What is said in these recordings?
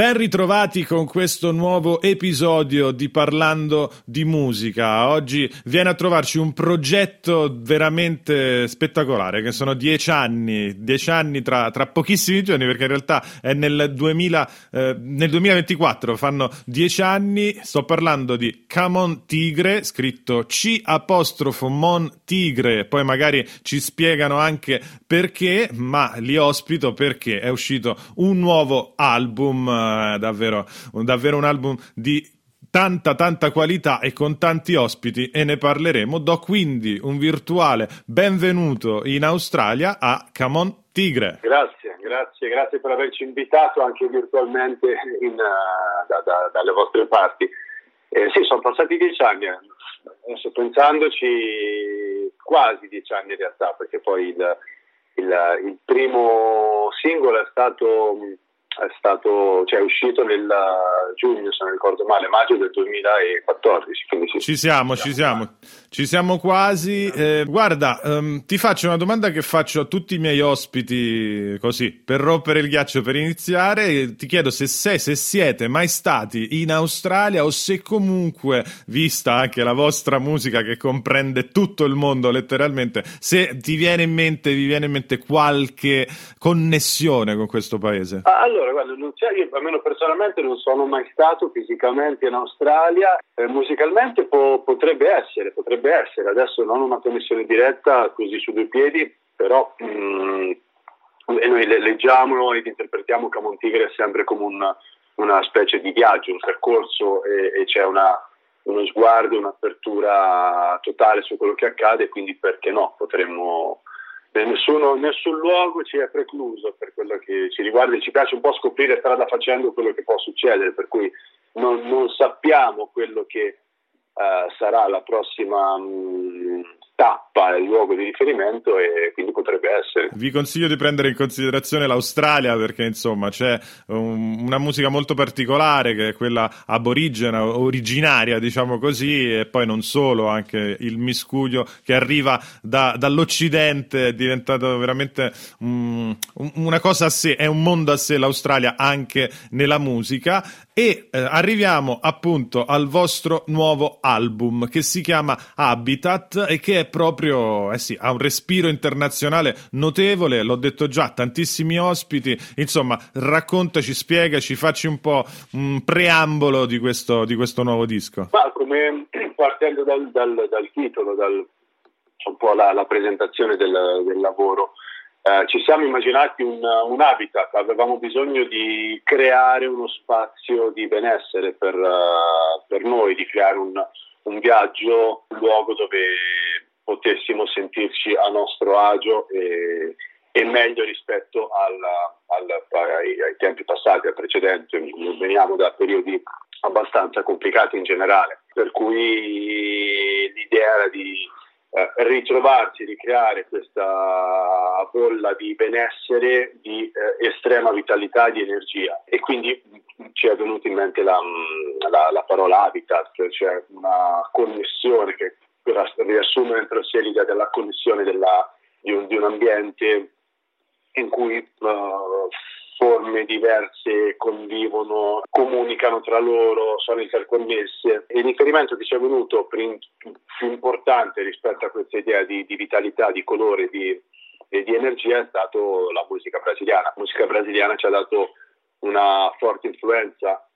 Ben ritrovati con questo nuovo episodio di Parlando di musica. Oggi viene a trovarci un progetto veramente spettacolare, che sono dieci anni, dieci anni tra, tra pochissimi giorni, perché in realtà è nel, 2000, eh, nel 2024, fanno dieci anni. Sto parlando di Camon Tigre, scritto C apostrofo Mon Tigre, poi magari ci spiegano anche perché, ma li ospito perché è uscito un nuovo album davvero, davvero un album di tanta tanta qualità e con tanti ospiti e ne parleremo. Do quindi un virtuale benvenuto in Australia a Camon Tigre. Grazie, grazie, grazie per averci invitato anche virtualmente in, uh, da, da, dalle vostre parti. Eh, sì, sono passati dieci anni, adesso pensandoci quasi dieci anni in realtà, perché poi il, il, il primo singolo è stato è stato, cioè, è uscito nel giugno, se non ricordo male, maggio del 2014. Sì. Ci siamo, ci siamo, ci siamo quasi. Eh, guarda, um, ti faccio una domanda che faccio a tutti i miei ospiti, così, per rompere il ghiaccio per iniziare. Ti chiedo se sei, se siete mai stati in Australia o se comunque, vista anche la vostra musica che comprende tutto il mondo letteralmente, se ti viene in mente, vi viene in mente qualche connessione con questo paese. Allora, allora, guarda, io almeno personalmente non sono mai stato fisicamente in Australia, eh, musicalmente po- potrebbe essere, potrebbe essere, adesso non una connessione diretta così su due piedi, però mm, noi leggiamo ed interpretiamo Camontigre sempre come un, una specie di viaggio, un percorso e, e c'è una, uno sguardo, un'apertura totale su quello che accade, quindi perché no, potremmo Nessuno, nessun luogo ci è precluso per quello che ci riguarda e ci piace un po' scoprire strada facendo quello che può succedere, per cui non, non sappiamo quello che uh, sarà la prossima mh, tappa, il luogo di riferimento e quindi. Vi consiglio di prendere in considerazione l'Australia perché insomma c'è un, una musica molto particolare che è quella aborigena, originaria diciamo così e poi non solo, anche il miscuglio che arriva da, dall'Occidente è diventato veramente um, una cosa a sé, è un mondo a sé l'Australia anche nella musica. E eh, arriviamo appunto al vostro nuovo album che si chiama Habitat e che è proprio, eh sì, ha un respiro internazionale notevole, l'ho detto già, tantissimi ospiti, insomma, raccontaci, spiegaci, facci un po' un preambolo di questo, di questo nuovo disco. Ma come partendo dal, dal, dal titolo, dal, un po' la, la presentazione del, del lavoro, eh, ci siamo immaginati un, un, habitat, avevamo bisogno di creare uno spazio di benessere per, uh, per noi, di creare un, un viaggio, un luogo dove potessimo sentirci a nostro agio e, e meglio rispetto alla, alla, ai, ai, tempi passati, al precedente. Veniamo da periodi abbastanza complicati in generale, per cui l'idea era di eh, ritrovarsi, ricreare questa bolla di benessere, di eh, estrema vitalità, di energia. E quindi ci è venuta in mente la, la, la parola habitat, cioè una connessione che per riassumere entro l'idea della connessione della, di, un, di, un, ambiente in cui uh, forme diverse convivono, comunicano tra loro, sono interconnesse. Il riferimento che ci è venuto più, importante rispetto a questa idea di, di vitalità, di colore di, di energia è stato la musica brasiliana. La musica brasiliana ci ha dato una forte influenza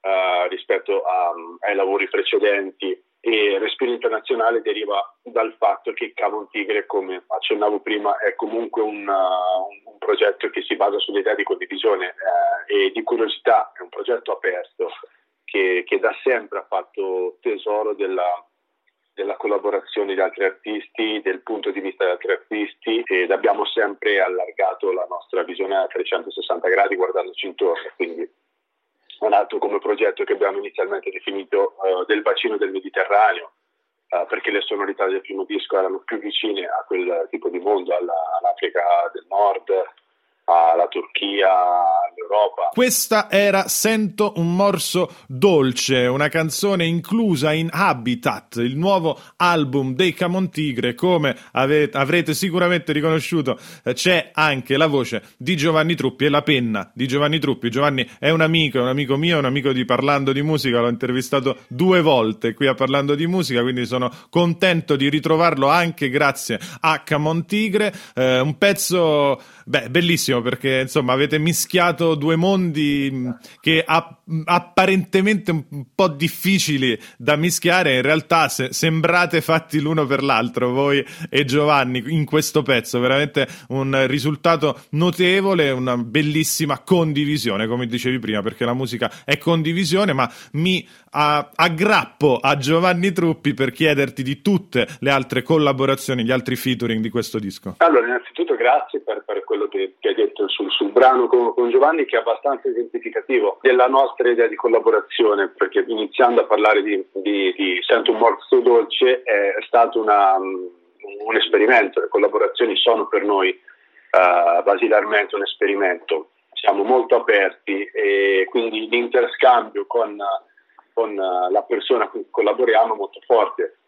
uh, rispetto a, ai lavori precedenti e Respiro Internazionale deriva dal fatto che Cavon Tigre, come accennavo prima, è comunque un, uh, un progetto che si basa sull'idea di condivisione eh, e di curiosità, è un progetto aperto che, che da sempre ha fatto tesoro della, della collaborazione di altri artisti, del punto di vista di altri artisti ed abbiamo sempre allargato la nostra visione a 360 gradi guardandoci intorno, quindi nato come progetto che abbiamo inizialmente definito uh, del bacino del Mediterraneo, uh, perché le sonorità del primo disco erano più vicine a quel tipo di mondo, alla, all'Africa del Nord, alla Turchia, Europa. Questa era Sento un morso dolce, una canzone inclusa in Habitat, il nuovo album dei Camontigre. Come avete, avrete sicuramente riconosciuto, eh, c'è anche la voce di Giovanni Truppi e la penna di Giovanni Truppi. Giovanni è un amico, è un amico mio, è un amico di Parlando di Musica, l'ho intervistato due volte qui a Parlando di Musica, quindi sono contento di ritrovarlo anche grazie a Camontigre. Eh, un pezzo beh, bellissimo perché insomma avete mischiato due mondi mm, che a, apparentemente un po' difficili da mischiare, in realtà se, sembrate fatti l'uno per l'altro, voi e Giovanni, in questo pezzo. Veramente un risultato notevole, una bellissima condivisione, come dicevi prima, perché la musica è condivisione, ma mi a, aggrappo a Giovanni Truppi per chiederti di tutte le altre collaborazioni, gli altri featuring di questo disco. Allora, innanzitutto grazie per, per quello che, che, hai detto sul, sul brano con, con, Giovanni, che è abbastanza identificativo della nostra idea di collaborazione, perché iniziando a parlare di, di, di Sento un morso dolce è stato una, un esperimento, le collaborazioni sono per noi uh, basilarmente un esperimento, siamo molto aperti e quindi l'interscambio con con uh, la persona con cui collaboriamo molto forte.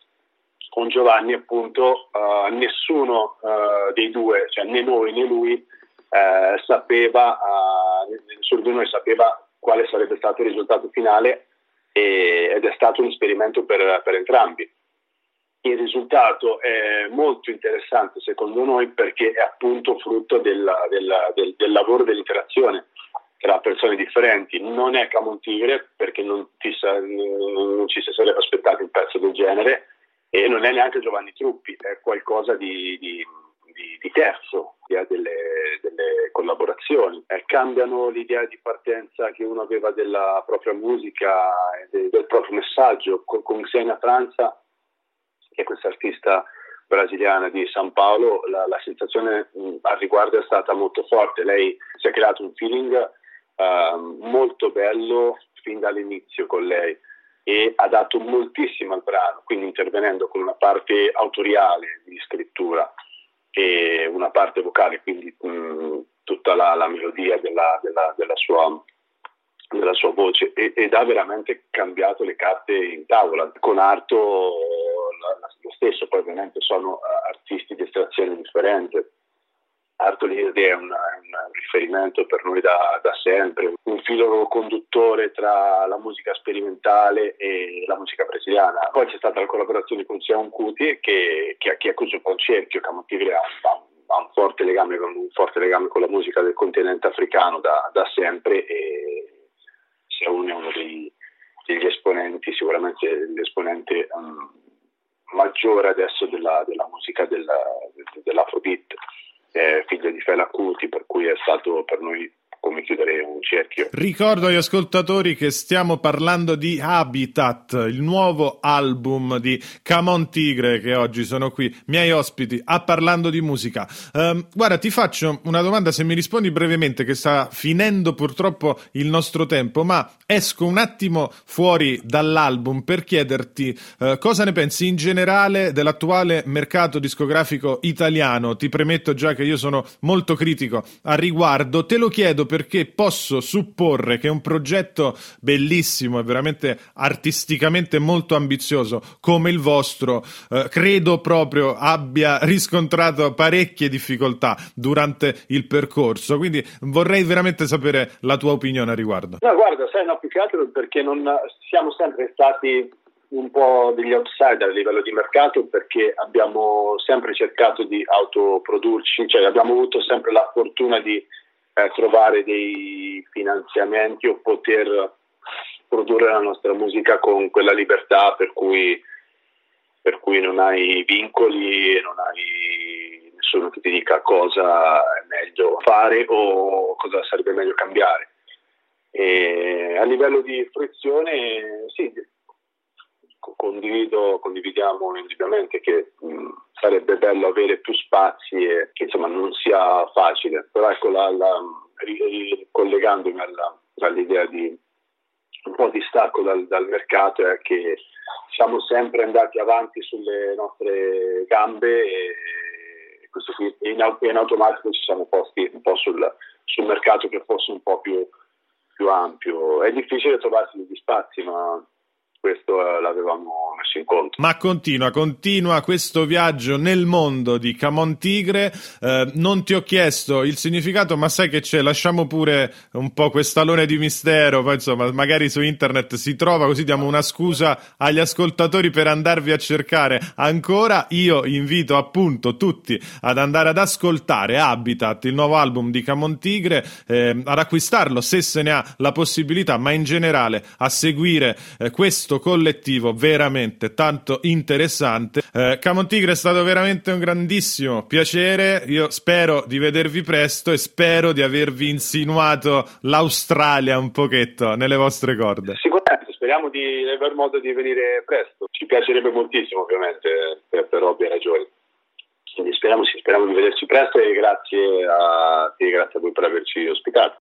Con Giovanni appunto uh, nessuno uh, dei due, cioè né noi né lui, sapeva, nessuno di noi sapeva quale sarebbe stato il risultato finale e, ed è stato un esperimento per, per entrambi. Il risultato è molto interessante secondo noi perché è appunto frutto del, del, del, del lavoro dell'interazione tra persone differenti. Non è Camontigre perché non, sa, non, ci si sarebbe aspettato un pezzo del genere e non è neanche Giovanni Truppi, è qualcosa di, di, di, di terzo, ha delle, delle collaborazioni. Eh, cambiano l'idea di partenza che uno aveva della propria musica e del, del proprio messaggio. Con, con Xenia Franza, che è questa artista brasiliana di San Paolo, la, la sensazione mh, al riguardo è stata molto forte. Lei si è creato un feeling uh, molto bello fin dall'inizio con lei e ha dato moltissimo al brano, quindi intervenendo con una parte autoriale di scrittura e una parte vocale, quindi mh, tutta la, la melodia della, della, della, sua, della, sua, voce e, ed ha veramente cambiato le carte in tavola. Con Arto lo stesso, poi ovviamente sono artisti di estrazione differente Artolini è un, un, riferimento per noi da, da, sempre, filo conduttore tra la musica sperimentale e la musica brasiliana. Poi c'è stata la collaborazione con Sion Cuti che, che, che ha chiuso un po' il cerchio, Camotigre ha, un, forte legame, un forte legame con la musica del continente africano da, da sempre e Sion è uno dei, degli esponenti, sicuramente l'esponente um, maggiore adesso della, della musica della, dell'Afrobeat è figlio di Fela Kuti, per cui è stato per noi come chiudere un cerchio. Ricordo agli ascoltatori che stiamo parlando di Habitat, il nuovo album di Camon Tigre che oggi sono qui, miei ospiti, a parlando di musica. Um, guarda, ti faccio una domanda se mi rispondi brevemente, che sta finendo purtroppo il nostro tempo, ma esco un attimo fuori dall'album per chiederti uh, cosa ne pensi in generale dell'attuale mercato discografico italiano. Ti premetto già che io sono molto critico a riguardo, te lo chiedo perché posso supporre che un progetto bellissimo e veramente artisticamente molto ambizioso come il vostro, eh, credo proprio abbia riscontrato parecchie difficoltà durante il percorso. Quindi vorrei veramente sapere la tua opinione a riguardo. No, guarda, sai, no, più che altro perché non siamo sempre stati un po' degli outsider a livello di mercato perché abbiamo sempre cercato di autoprodurci, cioè abbiamo avuto sempre la fortuna di eh, trovare dei finanziamenti o poter produrre la nostra musica con quella libertà per cui, per cui non hai vincoli e non hai nessuno che ti dica cosa è meglio fare o cosa sarebbe meglio cambiare. E a livello di fruizione, sì, condivido, condividiamo indubbiamente che mh, sarebbe bello avere più spazi e che insomma non sia facile, però ecco la, la, ricollegandomi alla, all'idea di un po' di stacco dal, dal, mercato è che siamo sempre andati avanti sulle nostre gambe e questo qui in, in automatico ci siamo posti un po' sul, sul mercato che fosse un po' più, più ampio. È difficile trovarsi degli spazi, ma questo eh, l'avevamo messo in conto. Ma continua, continua questo viaggio nel mondo di Camon Tigre. Eh, non ti ho chiesto il significato, ma sai che c'è? Lasciamo pure un po' quest'alone di mistero. Poi insomma, magari su internet si trova, così diamo una scusa agli ascoltatori per andarvi a cercare ancora. Io invito appunto tutti ad andare ad ascoltare Habitat, il nuovo album di Camon Tigre, eh, ad acquistarlo se se ne ha la possibilità, ma in generale a seguire eh, questo questo collettivo veramente tanto interessante. Eh, Camon Tigre è stato veramente un grandissimo piacere. Io spero di vedervi presto e spero di avervi insinuato l'Australia un pochetto nelle vostre corde. Sicuramente, speriamo di aver modo di venire presto. Ci piacerebbe moltissimo, ovviamente, per, per ovvie ragioni. Quindi speriamo, sì, speriamo di vederci presto e grazie a, e grazie a voi per averci ospitato.